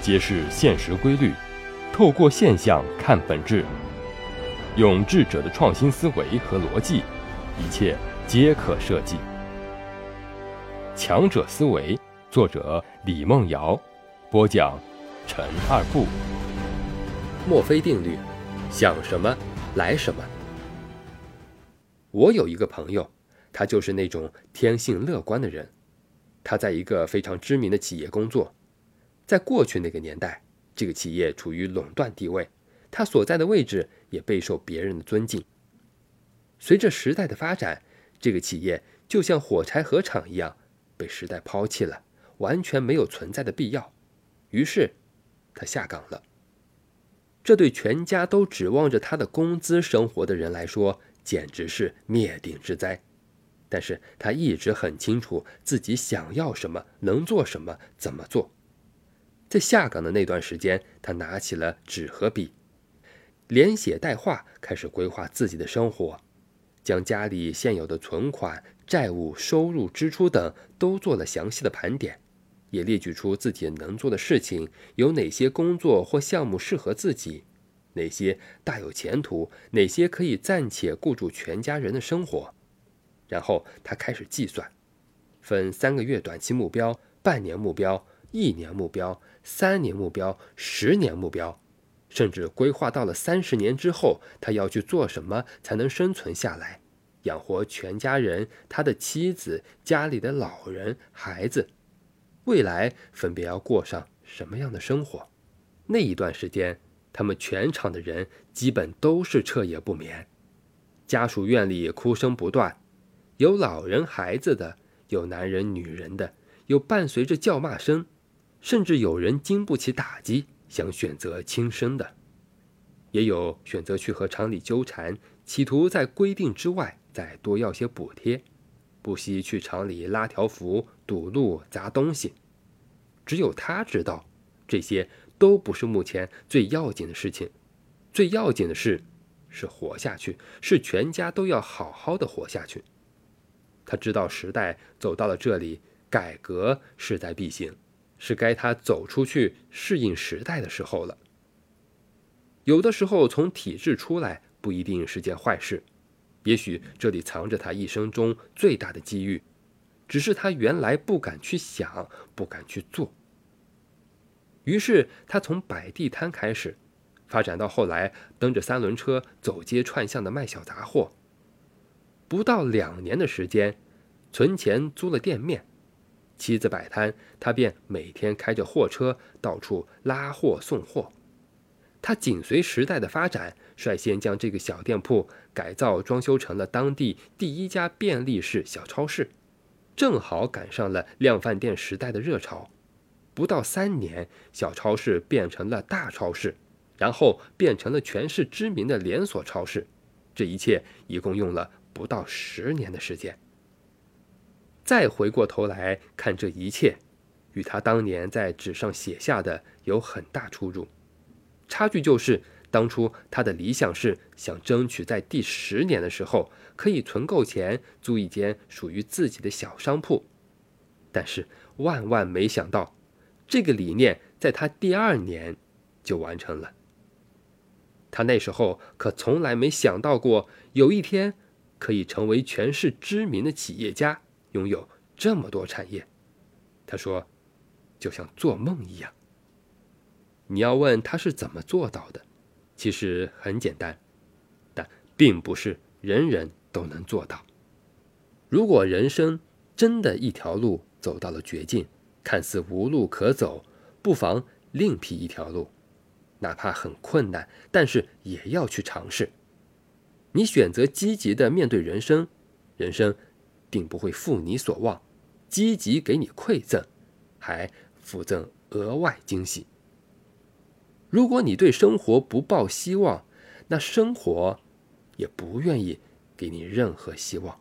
揭示现实规律，透过现象看本质，用智者的创新思维和逻辑，一切皆可设计。强者思维，作者李梦瑶，播讲陈二步。墨菲定律，想什么来什么。我有一个朋友，他就是那种天性乐观的人。他在一个非常知名的企业工作。在过去那个年代，这个企业处于垄断地位，它所在的位置也备受别人的尊敬。随着时代的发展，这个企业就像火柴盒厂一样，被时代抛弃了，完全没有存在的必要。于是，他下岗了。这对全家都指望着他的工资生活的人来说，简直是灭顶之灾。但是他一直很清楚自己想要什么，能做什么，怎么做。在下岗的那段时间，他拿起了纸和笔，连写带画，开始规划自己的生活，将家里现有的存款、债务、收入、支出等都做了详细的盘点，也列举出自己能做的事情，有哪些工作或项目适合自己，哪些大有前途，哪些可以暂且顾住全家人的生活。然后他开始计算，分三个月短期目标、半年目标。一年目标、三年目标、十年目标，甚至规划到了三十年之后，他要去做什么才能生存下来，养活全家人、他的妻子、家里的老人、孩子，未来分别要过上什么样的生活？那一段时间，他们全场的人基本都是彻夜不眠，家属院里哭声不断，有老人、孩子的，有男人、女人的，有伴随着叫骂声。甚至有人经不起打击，想选择轻生的，也有选择去和厂里纠缠，企图在规定之外再多要些补贴，不惜去厂里拉条幅、堵路、砸东西。只有他知道，这些都不是目前最要紧的事情，最要紧的事是活下去，是全家都要好好的活下去。他知道时代走到了这里，改革势在必行。是该他走出去适应时代的时候了。有的时候从体制出来不一定是件坏事，也许这里藏着他一生中最大的机遇，只是他原来不敢去想，不敢去做。于是他从摆地摊开始，发展到后来蹬着三轮车走街串巷的卖小杂货。不到两年的时间，存钱租了店面。妻子摆摊，他便每天开着货车到处拉货送货。他紧随时代的发展，率先将这个小店铺改造装修成了当地第一家便利式小超市，正好赶上了量贩店时代的热潮。不到三年，小超市变成了大超市，然后变成了全市知名的连锁超市。这一切一共用了不到十年的时间。再回过头来看这一切，与他当年在纸上写下的有很大出入。差距就是，当初他的理想是想争取在第十年的时候可以存够钱租一间属于自己的小商铺，但是万万没想到，这个理念在他第二年就完成了。他那时候可从来没想到过，有一天可以成为全市知名的企业家。拥有这么多产业，他说，就像做梦一样。你要问他是怎么做到的，其实很简单，但并不是人人都能做到。如果人生真的一条路走到了绝境，看似无路可走，不妨另辟一条路，哪怕很困难，但是也要去尝试。你选择积极的面对人生，人生。定不会负你所望，积极给你馈赠，还附赠额外惊喜。如果你对生活不抱希望，那生活也不愿意给你任何希望。